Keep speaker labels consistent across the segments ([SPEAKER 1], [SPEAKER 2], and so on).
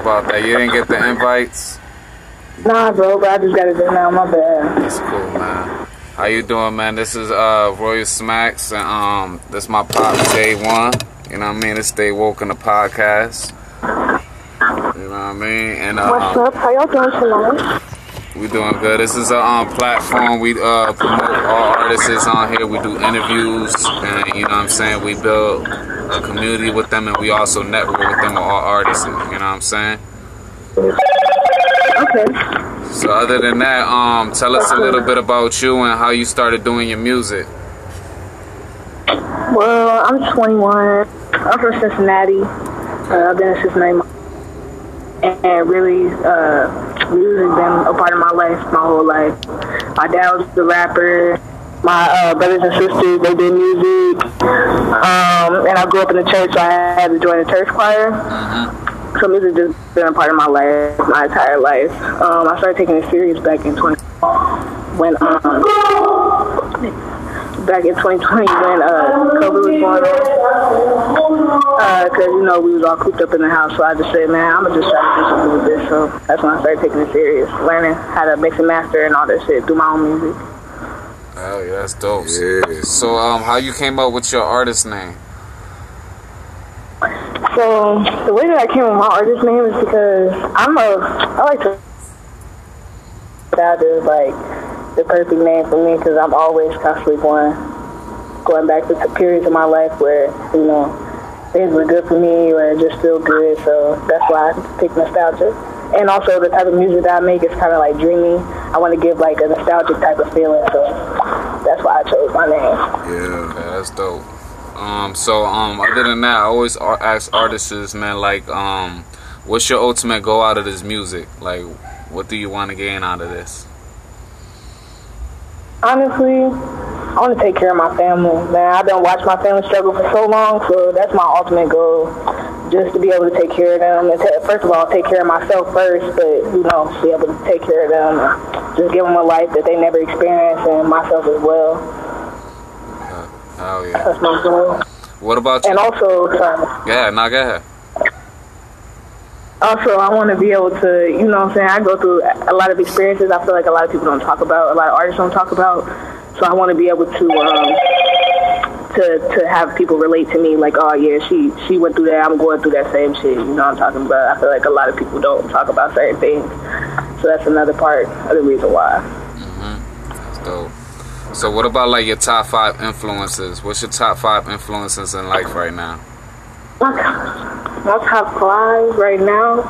[SPEAKER 1] about that. You didn't get the invites?
[SPEAKER 2] Nah, bro, but I just got it done now. My bad.
[SPEAKER 1] That's cool, man. How you doing, man? This is uh Royal Smacks, and um, this my pop J1. You know what I mean? It's Stay Woke in the podcast. You know what I mean? And uh,
[SPEAKER 2] What's up? How y'all doing tonight?
[SPEAKER 1] We doing good. This is a um, platform we uh, promote all artists on here. We do interviews, and you know what I'm saying. We build a community with them, and we also network with them with all artists. You know what I'm saying.
[SPEAKER 2] Okay.
[SPEAKER 1] So other than that, um, tell us a little bit about you and how you started doing your music.
[SPEAKER 2] Well, I'm 21. I'm from Cincinnati. Uh, I've been in Cincinnati, and really, uh, music's been a part of my life my whole life. My dad was the rapper. My uh, brothers and sisters, they did music. Um, and I grew up in the church, so I had to join the church choir. So music just been a part of my life, my entire life. Um, I started taking it serious back in 20 when um back in 2020 when uh COVID was going on. Because you know we was all cooped up in the house, so I just said, man, I'm gonna just try to do something with this. So that's when I started taking it serious, learning how to mix and master and all that shit, do my own music.
[SPEAKER 1] Oh yeah, that's dope. Yeah. So um, how you came up with your artist name?
[SPEAKER 2] So the way that I came up with my artist name is because I'm a I like to that is like the perfect name for me because I'm always constantly going going back to periods of my life where you know things were good for me or it just feel good. So that's why I picked nostalgia. And also the type of music that I make is kind of like dreamy. I want to give like a nostalgic type of feeling. So that's why I chose my name.
[SPEAKER 1] Yeah, that's dope. Um, so um, other than that, I always ask artists, man, like, um, what's your ultimate goal out of this music? Like, what do you want to gain out of this?
[SPEAKER 2] Honestly, I want to take care of my family. Man, I've been watching my family struggle for so long, so that's my ultimate goal. Just to be able to take care of them. And first of all, take care of myself first, but, you know, be able to take care of them. And just give them a life that they never experienced, and myself as well.
[SPEAKER 1] Oh yeah.
[SPEAKER 2] That's my goal.
[SPEAKER 1] What about you?
[SPEAKER 2] And also, uh,
[SPEAKER 1] Yeah, now go ahead.
[SPEAKER 2] also I want to be able to, you know what I'm saying, I go through a lot of experiences I feel like a lot of people don't talk about, a lot of artists don't talk about. So I want to be able to um, to to have people relate to me like, oh yeah, she she went through that, I'm going through that same shit. You know what I'm talking about? I feel like a lot of people don't talk about certain things. So that's another part of the reason why.
[SPEAKER 1] That's dope. So what about like your top five influences? What's your top five influences in life right now?
[SPEAKER 2] My, my top five right now,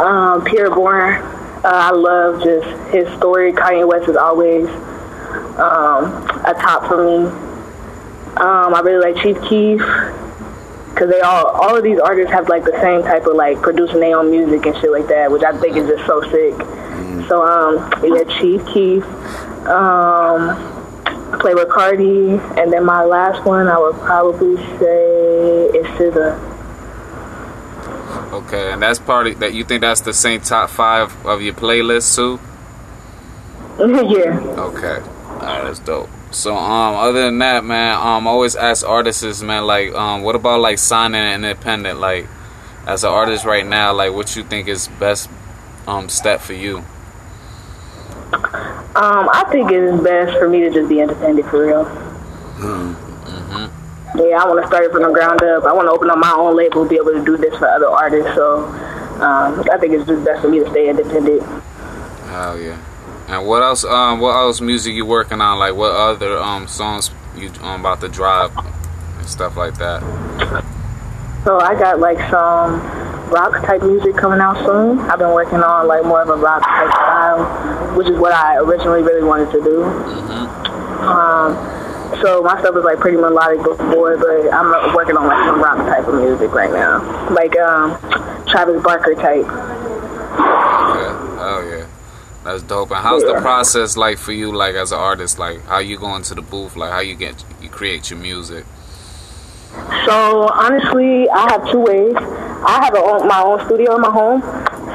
[SPEAKER 2] um, Pi'erre Bourne. Uh, I love just his story. Kanye West is always um, a top for me. Um, I really like Chief Keef because they all all of these artists have like the same type of like producing their own music and shit like that, which I think is just so sick. So um, yeah, Chief Keef. Um, Playboi Carti, and then my last one I would probably say is SZA.
[SPEAKER 1] Okay, and that's part of that. You think that's the same top five of your playlist too?
[SPEAKER 2] yeah.
[SPEAKER 1] Okay, alright, that's dope. So um, other than that, man, um, I always ask artists, man, like um, what about like signing an independent? Like, as an artist right now, like what you think is best um step for you?
[SPEAKER 2] Um, I think it is best for me to just be independent for real. Hmm. Yeah, I want to start it from the ground up. I want to open up my own label, be able to do this for other artists. So um, I think it's just best for me to stay independent.
[SPEAKER 1] Hell yeah. And what else? Um, what else music you working on? Like what other um songs you um, about to drop and stuff like that?
[SPEAKER 2] So I got like some rock type music coming out soon. I've been working on like more of a rock type style, which is what I originally really wanted to do. Um, so my stuff is like pretty melodic before, but I'm working on like some rock type of music right now, like um, Travis Barker type.
[SPEAKER 1] Yeah. Yeah. That's dope. And how's the process like for you, like as an artist? Like how you go into the booth? Like how you get you create your music?
[SPEAKER 2] So honestly, I have two ways. I have a my own studio in my home.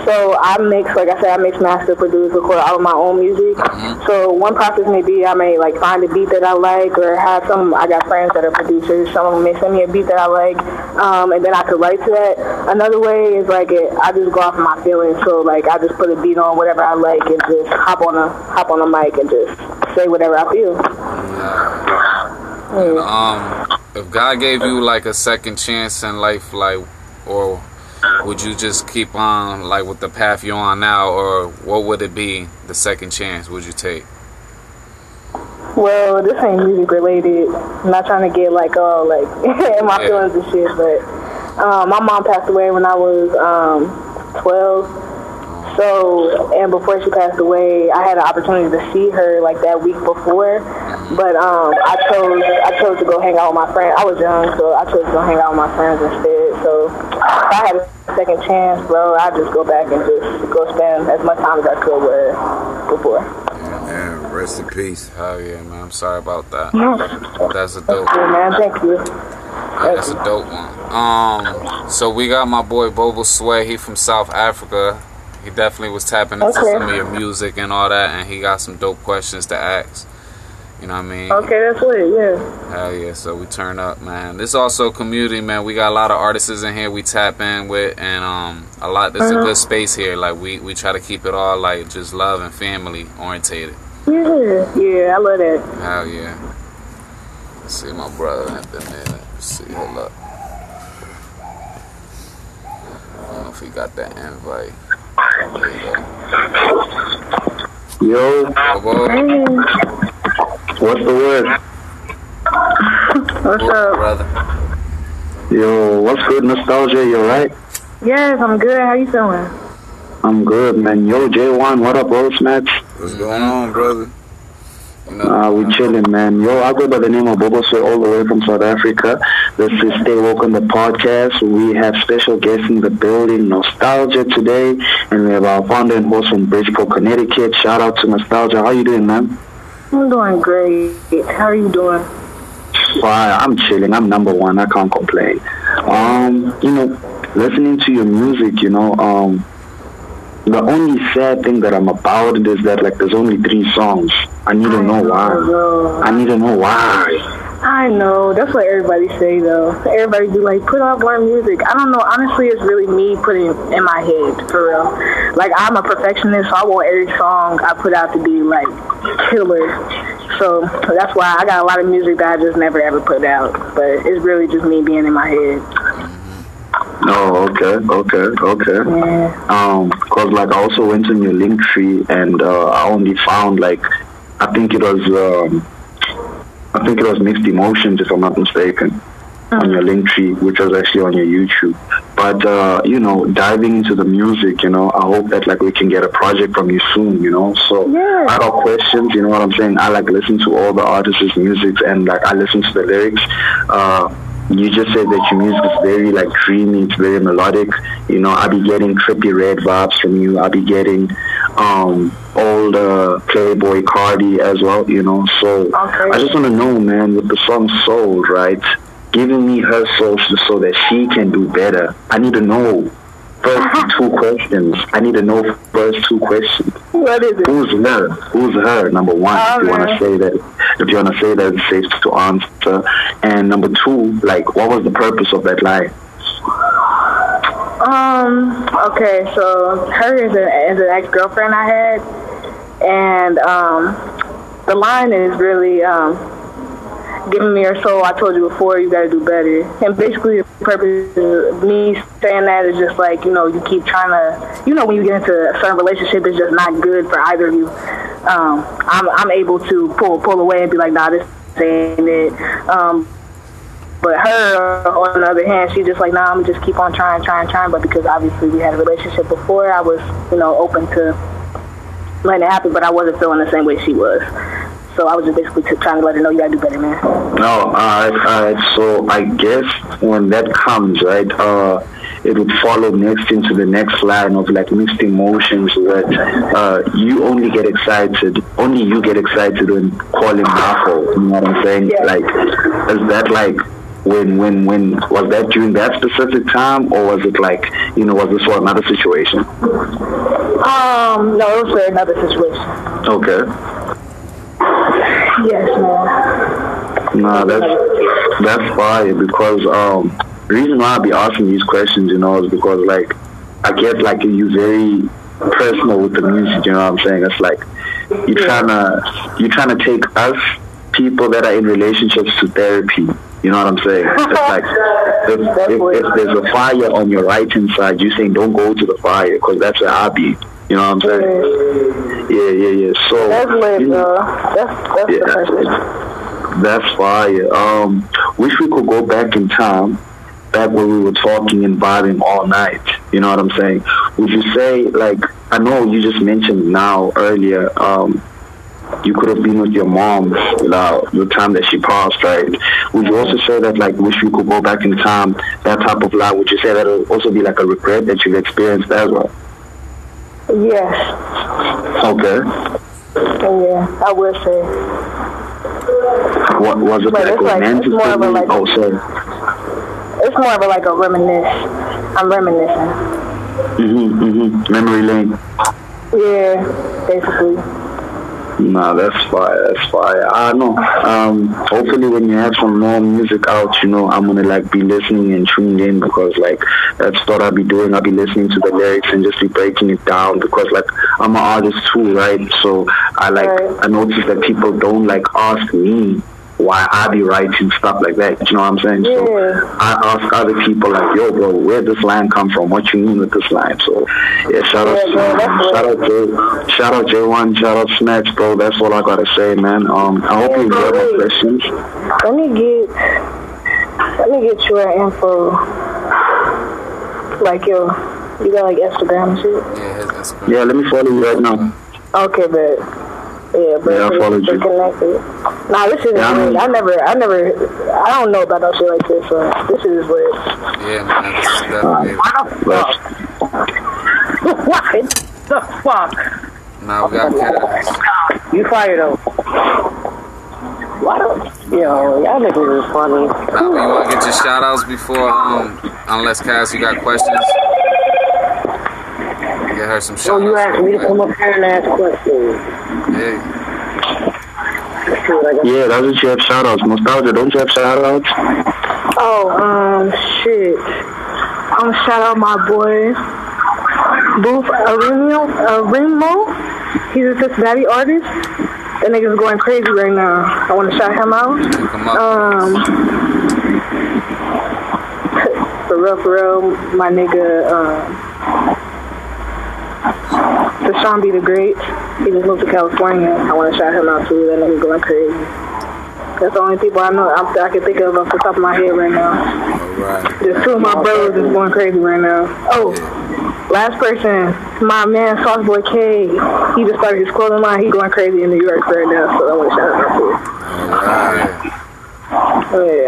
[SPEAKER 2] So I mix, like I said, I mix, master, produce, record all of my own music.
[SPEAKER 1] Mm-hmm.
[SPEAKER 2] So one process may be I may like find a beat that I like, or have some. I got friends that are producers. Some of them may send me a beat that I like, um, and then I could write to that. Another way is like it, I just go off my feelings. So like I just put a beat on whatever I like and just hop on a hop on a mic and just say whatever I feel.
[SPEAKER 1] And, um, if God gave you like a second chance in life, like, or would you just keep on like with the path you're on now, or what would it be? The second chance would you take?
[SPEAKER 2] Well, this ain't music related. I'm not trying to get like all like in my
[SPEAKER 1] Yeah.
[SPEAKER 2] feelings and shit, but um, my mom passed away when I was um, 12. So, and before she passed away, I had an opportunity to see her like that week before, but um, I chose I chose to go hang out with my friends. I was young, so I chose to go hang out with my friends instead. So, I had a second chance, bro, I'd just go back and just go spend as much time as I could with before.
[SPEAKER 3] Man, rest in peace.
[SPEAKER 1] Hell yeah, man. I'm sorry about that. That's a dope.
[SPEAKER 2] Man, thank you.
[SPEAKER 1] Yeah, that's a dope one. Um, so we got my boy Bobo Sway. He from South Africa. He definitely was tapping into
[SPEAKER 2] Okay.
[SPEAKER 1] some of your music and all that, and he got some dope questions to ask. You know what I mean?
[SPEAKER 2] Okay, that's lit. Yeah.
[SPEAKER 1] Hell yeah, so we turn up, man. This also community, man. We got a lot of artists in here we tap in with, and um, a lot. There's a
[SPEAKER 2] Uh-huh.
[SPEAKER 1] good space here. Like we we try to keep it all like just love and family orientated.
[SPEAKER 2] Yeah, yeah, I love that.
[SPEAKER 1] Hell yeah. Let's see my brother at the minute. Let's see, hold up. I don't know if he got that invite. There you go.
[SPEAKER 4] Yo,
[SPEAKER 1] Bobo,
[SPEAKER 2] Hey,
[SPEAKER 4] what's the word?
[SPEAKER 2] what's up?
[SPEAKER 1] brother.
[SPEAKER 4] Yo, what's good, nostalgia? You alright?
[SPEAKER 2] Yes, I'm good. How you feeling?
[SPEAKER 4] I'm good, man. Yo, J1, what up, old snacks?
[SPEAKER 3] What's going on, brother?
[SPEAKER 1] You know,
[SPEAKER 4] Uh, we chilling, man. Yo, I go by the name of Bobo Soy all the way from South Africa. This is Stay Woke on the podcast. We have special guests in the building, Nostalgia today, and we have our founder and host from Bridgeport, Connecticut. Shout out to Nostalgia. How you doing, man?
[SPEAKER 2] I'm doing great. How are you doing?
[SPEAKER 4] Fine. I'm chilling. I'm number one. I can't complain. Um, you know, listening to your music, you know, um, the only sad thing that I'm about is that like there's only three songs. I need to know why. I need to know why.
[SPEAKER 2] I know. That's what everybody say though. Everybody be like, put out more music. I don't know. Honestly, it's really me putting in my head for real. Like I'm a perfectionist, so I want every song I put out to be like killer. So that's why I got a lot of music that I just never ever put out. But it's really just me being in my head.
[SPEAKER 4] Oh, okay, okay, okay.
[SPEAKER 2] Yeah.
[SPEAKER 4] Um, cause like I also went on your Linktree and uh, I only found like I think it was um, I think it was mixed emotions if I'm not mistaken on your Linktree, which was actually on your YouTube. But uh, you know, diving into the music, you know, I hope that like we can get a project from you soon, you know. So
[SPEAKER 2] Yeah.
[SPEAKER 4] I got questions, you know what I'm saying? I like listen to all the artists' music and like I listen to the lyrics. Uh you just said that your music is very like dreamy, it's very melodic. You know, I be getting Trippie Redd vibes from you. I be getting um old uh, Playboi Carti as well, you know. So
[SPEAKER 2] Okay.
[SPEAKER 4] I just wanna know man, with the song Soul, right? Giving me her soul so that she can do better. I need to know first two questions. I need to know first two questions.
[SPEAKER 2] What is it?
[SPEAKER 4] Who's her? Who's her? Number one, if you want to say that, if you want to say that, it's safe to answer. And number two, like, what was the purpose of that lie?
[SPEAKER 2] Um. Okay. So her is, a, is an ex girlfriend I had, and um, the line is really um, giving me her soul. I told you before, you got to do better. And basically, the purpose of me saying that is just like you know, you keep trying to, you know, when you get into a certain relationship, it's just not good for either of you. Um, I'm I'm able to pull pull away and be like, nah, this ain't it. Um, but her, on the other hand, she's just like, nah, I'm just keep on trying, trying, trying. But because obviously we had a relationship before, I was, you know, open to letting it happen. But I wasn't feeling the same way she was. So I was just basically trying to let her know you gotta do better, man.
[SPEAKER 4] No, alright, alright. So I guess when that comes, right, uh, it would follow next into the next line of like mixed emotions that uh, you only get excited, only you get excited when calling Marco. You know what I'm saying?
[SPEAKER 2] Yeah.
[SPEAKER 4] Like, is that like when when when was that during that specific time or was it like you know was this for another situation?
[SPEAKER 2] Um, no, it was for another situation.
[SPEAKER 4] Okay.
[SPEAKER 2] Yes, man.
[SPEAKER 4] Nah, that's that's fire because um the reason why I be asking these questions, you know, is because like I get like you very personal with the music, you know what I'm saying? It's like you're trying to you're trying to take us people that are in relationships to therapy. You know what I'm saying? It's like if, if, if there's a fire on your right hand side, you're saying don't go to the fire because that's where I be. You know what I'm saying? Yeah, yeah, yeah. So
[SPEAKER 2] That's lit,
[SPEAKER 4] you know.
[SPEAKER 2] That's that's
[SPEAKER 4] Yeah.
[SPEAKER 2] perfect.
[SPEAKER 4] that's fire. Um, wish we could go back in time, back when we were talking and vibing all night. You know what I'm saying? Would you say, like, I know you just mentioned now earlier, um, you could have been with your mom without the time that she passed, right? Would you also say that, like, wish you could go back in time, that type of life? Would you say that would also be like a regret that you've experienced as well?
[SPEAKER 2] Yes.
[SPEAKER 4] Okay.
[SPEAKER 2] Yeah, I would say.
[SPEAKER 4] What was it
[SPEAKER 2] But
[SPEAKER 4] like
[SPEAKER 2] it's like- it's
[SPEAKER 4] romantic?
[SPEAKER 2] more of a, like-
[SPEAKER 4] oh, sorry.
[SPEAKER 2] It's more of a, like a reminisce. I'm reminiscing.
[SPEAKER 4] Mm-hmm, mm-hmm. Memory lane.
[SPEAKER 2] Yeah, basically.
[SPEAKER 4] Nah, that's fire. That's fire. I know. Um, hopefully, when you have some more music out, you know, I'm gonna like be listening and tuning in because like that's what I'll be doing. I'll be listening to the lyrics and just be breaking it down because like I'm an artist too, right? So I like
[SPEAKER 2] Right.
[SPEAKER 4] I notice that people don't like ask me why I be writing stuff like that. You know what I'm saying? So I ask other people like, yo, bro, where this line come from? What you mean with this line? So yeah, shout out,
[SPEAKER 2] Yeah, bro, that's
[SPEAKER 4] shout out, J, shout out J1, shout out Snacks, bro. That's all I gotta say, man. Um, I hope you
[SPEAKER 2] Yeah,
[SPEAKER 4] enjoy my questions.
[SPEAKER 2] Let me get let me get your info. Like your you got like Instagram and shit?
[SPEAKER 1] Yeah.
[SPEAKER 4] Yeah, let me follow you right now.
[SPEAKER 2] Okay, but yeah, but
[SPEAKER 4] Yeah, I followed
[SPEAKER 2] stay
[SPEAKER 4] you.
[SPEAKER 2] connected. Nah, this is
[SPEAKER 4] Yeah, I mean-
[SPEAKER 2] I never I never I don't know about no shit like this, so this is weird.
[SPEAKER 1] Yeah, man. This is definitely.
[SPEAKER 4] That's,
[SPEAKER 2] what the fuck?
[SPEAKER 1] Nah, we got kids.
[SPEAKER 2] You fired though. What? Yo, y'all niggas is funny.
[SPEAKER 1] Now, you want to get your shout outs before, um, unless Cass, you got questions? Get her some shout
[SPEAKER 2] Oh, you asked me to come up here and ask questions.
[SPEAKER 1] Yeah.
[SPEAKER 2] Let's see what I got.
[SPEAKER 4] yeah, that's what you have shout outs. Nostalgia, don't you have shout outs?
[SPEAKER 2] Oh, um, shit. I'm gonna shout out my boy, Booth Arimo. Arimo. He's a Cincinnati artist. That nigga's going crazy right now. I want to shout him out.
[SPEAKER 1] Come up.
[SPEAKER 2] Um, for real, for real, my nigga, um, Deshaun B. the Great. He just moved to California. I want to shout him out too. That nigga going crazy. That's the only people I know I, I can think of off the top of my head right now.
[SPEAKER 3] Alright.
[SPEAKER 2] Just two of my brothers is going crazy right now. Oh, last person, my man Sauce Boy K. He just started his clothing line. He going crazy in New York right now. So I want to shout him out too.
[SPEAKER 1] Alright.
[SPEAKER 2] Oh, yeah.